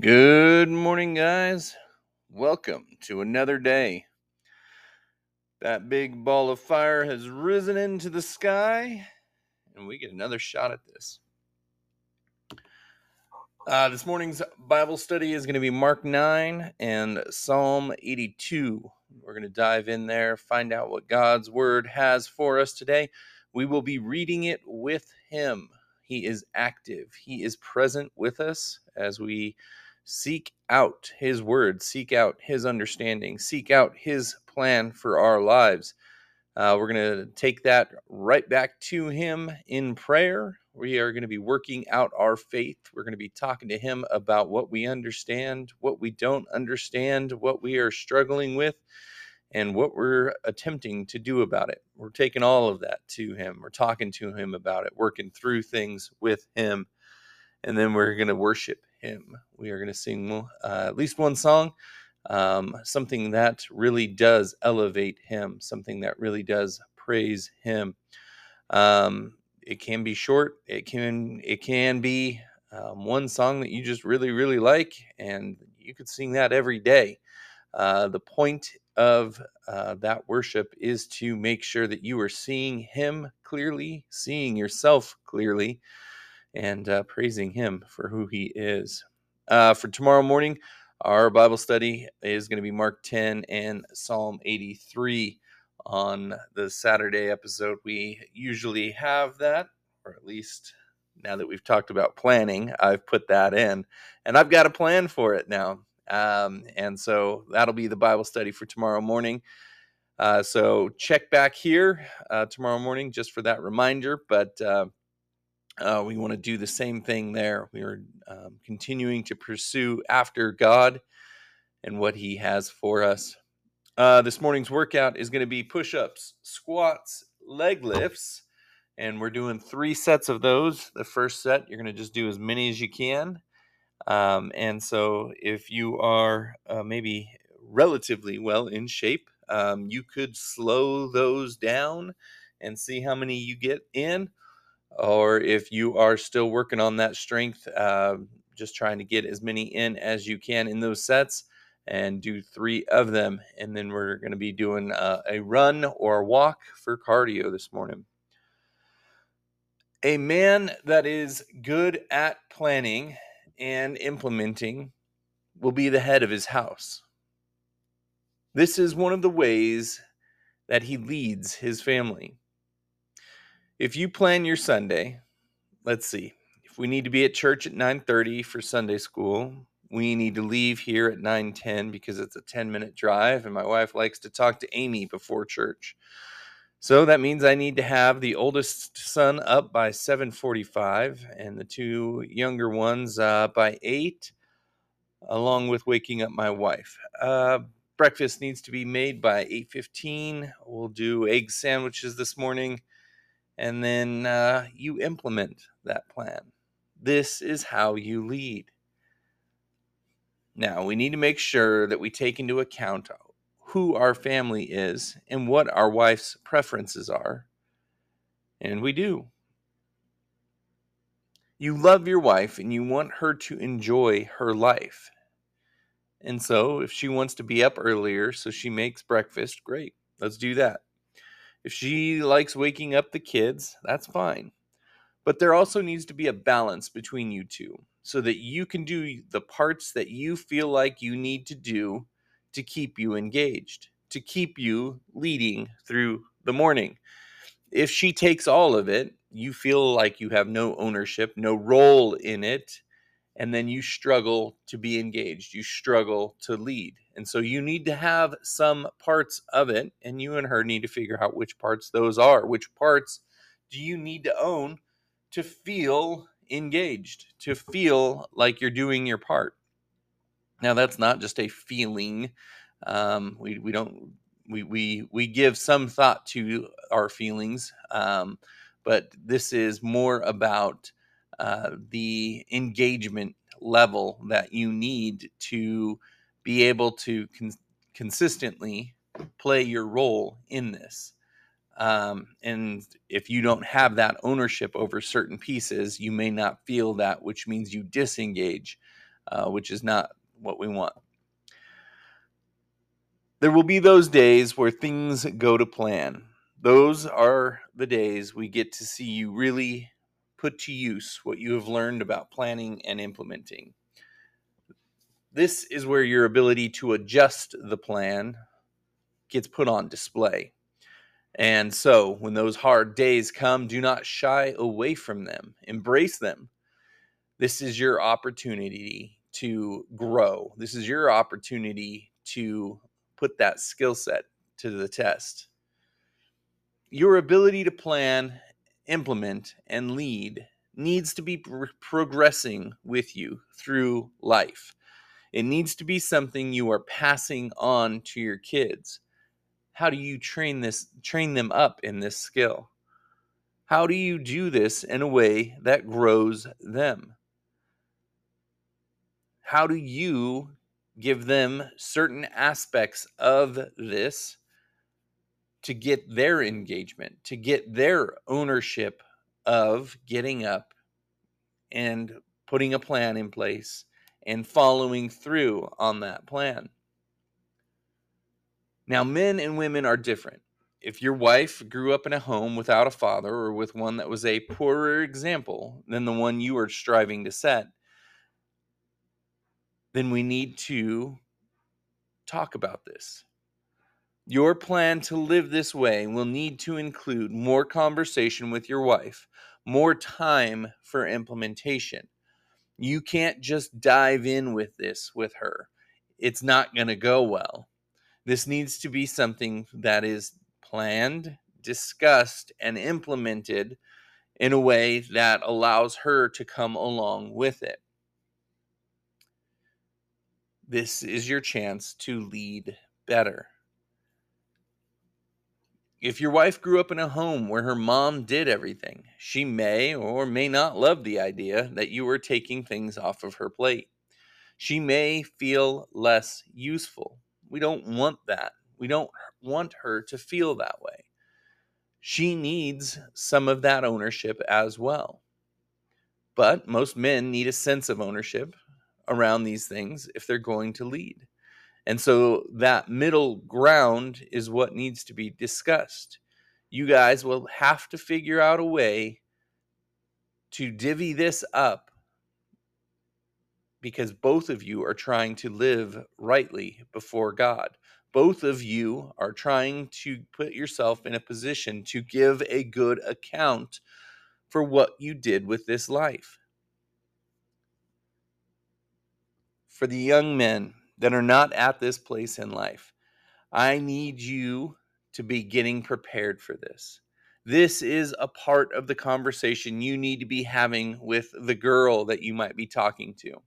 Good morning, guys. Welcome to another day. That big ball of fire has risen into the sky, and we get another shot at this. Uh, this morning's Bible study is going to be Mark 9 and Psalm 82. We're going to dive in there, find out what God's Word has for us today. We will be reading it with Him. He is active, He is present with us as we seek out His Word, seek out His understanding, seek out His plan for our lives. Uh, we're going to take that right back to Him in prayer. We are going to be working out our faith. We're going to be talking to Him about what we understand, what we don't understand, what we are struggling with, and what we're attempting to do about it. We're taking all of that to Him. We're talking to Him about it, working through things with Him. And then we're going to worship Him. We are going to sing uh, at least one song, um, something that really does elevate Him, something that really does praise Him. Um, it can be short. It can it can be um, one song that you just really really like, and you could sing that every day. Uh, the point of uh, that worship is to make sure that you are seeing Him clearly, seeing yourself clearly, and uh, praising Him for who He is. Uh, for tomorrow morning, our Bible study is going to be Mark 10 and Psalm 83 on the Saturday episode. We usually have that, or at least now that we've talked about planning, I've put that in, and I've got a plan for it now. Um, and so that'll be the Bible study for tomorrow morning. Uh, so check back here uh, tomorrow morning just for that reminder. But uh, uh we want to do the same thing there. We are um, continuing to pursue after God and what He has for us. Uh, this morning's workout is going to be push ups, squats, leg lifts, and we're doing three sets of those. The first set, you're going to just do as many as you can. Um, and so, if you are uh, maybe relatively well in shape, um, you could slow those down and see how many you get in. Or if you are still working on that strength, uh, just trying to get as many in as you can in those sets and do three of them. And then we're going to be doing uh, a run or a walk for cardio this morning. A man that is good at planning and implementing will be the head of his house. This is one of the ways that he leads his family. If you plan your Sunday, let's see. If we need to be at church at 9:30 for Sunday school, we need to leave here at 9:10 because it's a 10-minute drive and my wife likes to talk to Amy before church. So that means I need to have the oldest son up by 7:45 and the two younger ones uh, by 8 along with waking up my wife. Uh, breakfast needs to be made by 8:15. We'll do egg sandwiches this morning and then uh, you implement that plan. This is how you lead. Now, we need to make sure that we take into account who our family is and what our wife's preferences are. And we do. You love your wife and you want her to enjoy her life. And so, if she wants to be up earlier so she makes breakfast, great. Let's do that. If she likes waking up the kids, that's fine. But there also needs to be a balance between you two so that you can do the parts that you feel like you need to do to keep you engaged, to keep you leading through the morning. If she takes all of it, you feel like you have no ownership, no role in it, and then you struggle to be engaged. You struggle to lead. And so you need to have some parts of it, and you and her need to figure out which parts those are. Which parts do you need to own to feel engaged, to feel like you're doing your part? Now that's not just a feeling. Um, we we don't we we we give some thought to our feelings, um, but this is more about uh, the engagement level that you need to be able to con- consistently play your role in this. Um, and if you don't have that ownership over certain pieces, you may not feel that, which means you disengage uh, which is not what we want. There will be those days where things go to plan. Those are the days we get to see you really put to use what you have learned about planning and implementing. This is where your ability to adjust the plan gets put on display. And so, when those hard days come, do not shy away from them, embrace them. This is your opportunity to grow. This is your opportunity to put that skill set to the test. Your ability to plan, implement, and lead needs to be pro- progressing with you through life. It needs to be something you are passing on to your kids. How do you train this train them up in this skill? How do you do this in a way that grows them? How do you give them certain aspects of this to get their engagement, to get their ownership of getting up and putting a plan in place and following through on that plan. Now, men and women are different. If your wife grew up in a home without a father or with one that was a poorer example than the one you are striving to set, then we need to talk about this. Your plan to live this way will need to include more conversation with your wife, more time for implementation. You can't just dive in with this with her. It's not going to go well. This needs to be something that is planned, discussed, and implemented in a way that allows her to come along with it. This is your chance to lead better. If your wife grew up in a home where her mom did everything, she may or may not love the idea that you are taking things off of her plate. She may feel less useful we don't want that. We don't want her to feel that way. She needs some of that ownership as well. But most men need a sense of ownership around these things if they're going to lead. And so that middle ground is what needs to be discussed. You guys will have to figure out a way to divvy this up because both of you are trying to live rightly before God. Both of you are trying to put yourself in a position to give a good account for what you did with this life. For the young men that are not at this place in life, I need you to be getting prepared for this. This is a part of the conversation you need to be having with the girl that you might be talking to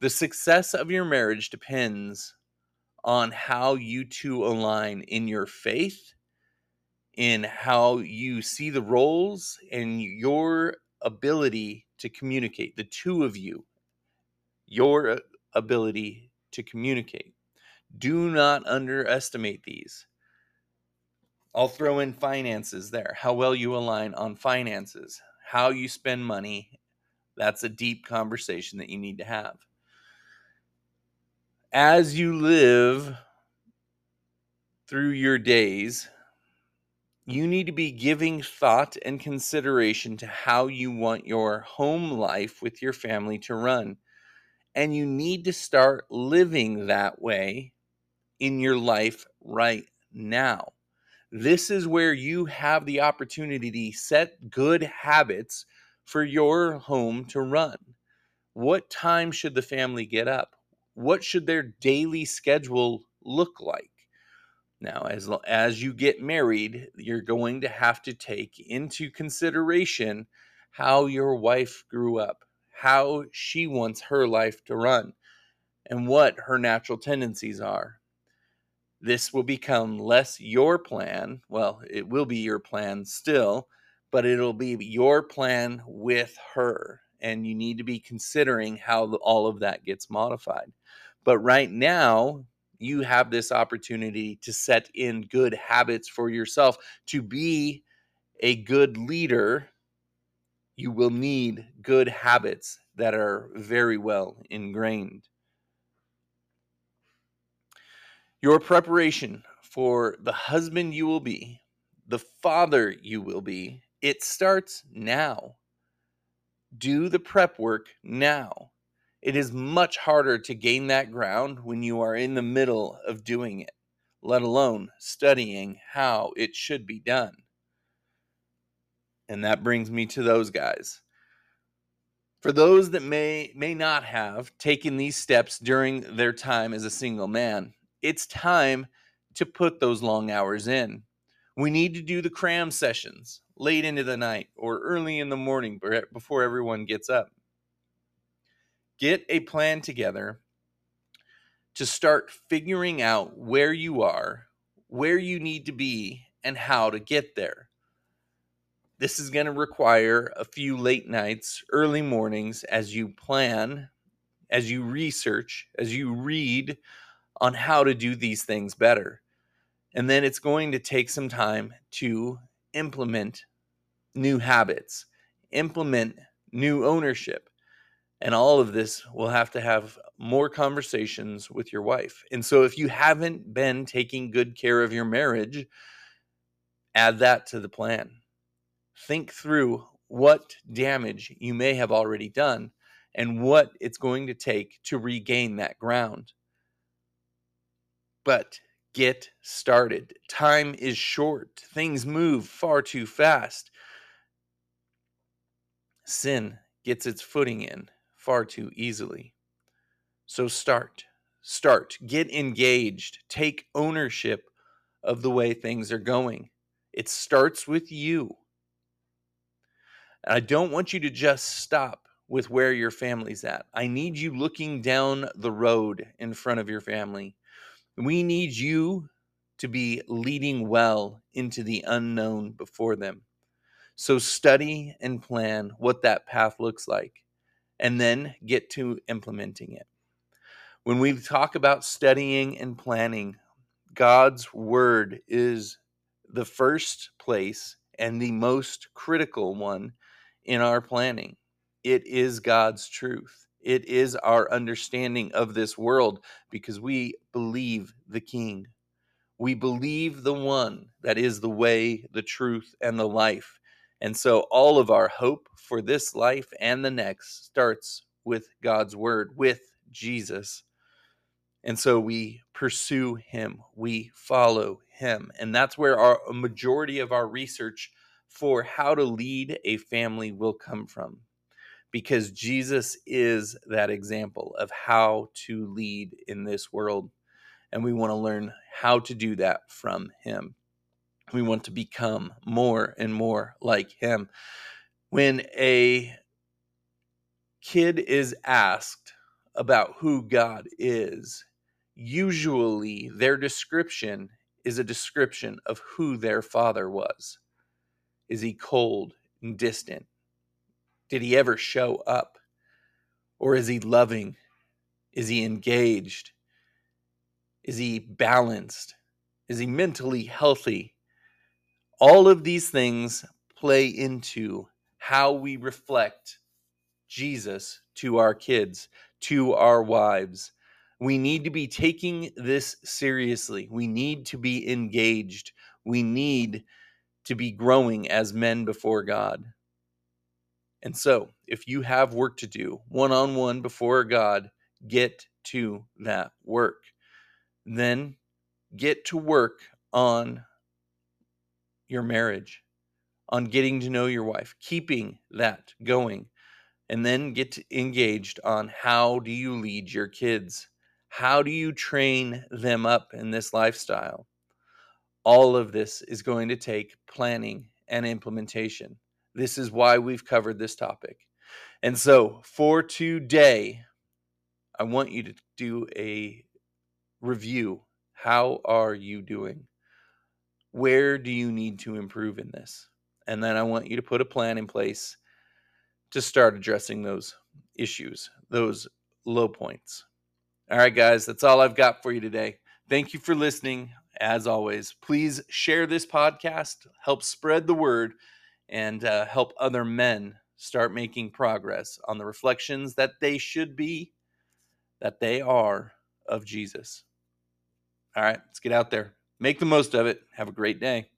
the success of your marriage depends on how you two align in your faith, in how you see the roles, and your ability to communicate. The two of you, your uh, ability to communicate. Do not underestimate these. I'll throw in finances there. How well you align on finances, how you spend money. That's a deep conversation that you need to have as you live through your days, you need to be giving thought and consideration to how you want your home life with your family to run. And you need to start living that way in your life right now. This is where you have the opportunity to set good habits for your home to run. What time should the family get up? what should their daily schedule look like? Now, as as you get married, you're going to have to take into consideration how your wife grew up, how she wants her life to run, and what her natural tendencies are. This will become less your plan. Well, it will be your plan still, but it'll be your plan with her. And you need to be considering how all of that gets modified. But right now, you have this opportunity to set in good habits for yourself. To be a good leader, you will need good habits that are very well ingrained. Your preparation for the husband you will be, the father you will be, it starts now. Do the prep work now. It is much harder to gain that ground when you are in the middle of doing it, let alone studying how it should be done. And that brings me to those guys. For those that may may not have taken these steps during their time as a single man, it's time to put those long hours in. We need to do the cram sessions late into the night or early in the morning before everyone gets up. Get a plan together to start figuring out where you are, where you need to be, and how to get there. This is going to require a few late nights, early mornings as you plan, as you research, as you read on how to do these things better. And then it's going to take some time to implement new habits, implement new ownership. And all of this will have to have more conversations with your wife. And so, if you haven't been taking good care of your marriage, add that to the plan think through what damage you may have already done and what it's going to take to regain that ground. But get started. Time is short, things move far too fast. Sin gets its footing in far too easily. So start, start, get engaged, take ownership of the way things are going. It starts with you. And I don't want you to just stop with where your family's at. I need you looking down the road in front of your family. We need you to be leading well into the unknown before them. So study and plan what that path looks like and then get to implementing it. When we talk about studying and planning, God's word is the first place and the most critical one in our planning. It is God's truth. It is our understanding of this world because we believe the King. We believe the one that is the way, the truth, and the life. And so all of our hope for this life and the next starts with God's word, with Jesus. And so we pursue him, we follow him. And that's where our majority of our research for how to lead a family will come from because Jesus is that example of how to lead in this world. And we want to learn how to do that from him. We want to become more and more like him. When a kid is asked about who God is, usually their description is a description of who their father was. Is he cold and distant? Did he ever show up? Or is he loving? Is he engaged? Is he balanced? Is he mentally healthy? All of these things play into how we reflect Jesus to our kids, to our wives. We need to be taking this seriously. We need to be engaged. We need to be growing as men before God. And so, if you have work to do one on one before God, get to that work. Then get to work on your marriage, on getting to know your wife, keeping that going. And then get engaged on how do you lead your kids? How do you train them up in this lifestyle? All of this is going to take planning and implementation. This is why we've covered this topic. And so for today, I want you to do a review. How are you doing? Where do you need to improve in this? And then I want you to put a plan in place to start addressing those issues, those low points. All right, guys, that's all I've got for you today. Thank you for listening as always, please share this podcast, help spread the word, and uh, help other men start making progress on the reflections that they should be, that they are of Jesus. All right, let's get out there. Make the most of it. Have a great day.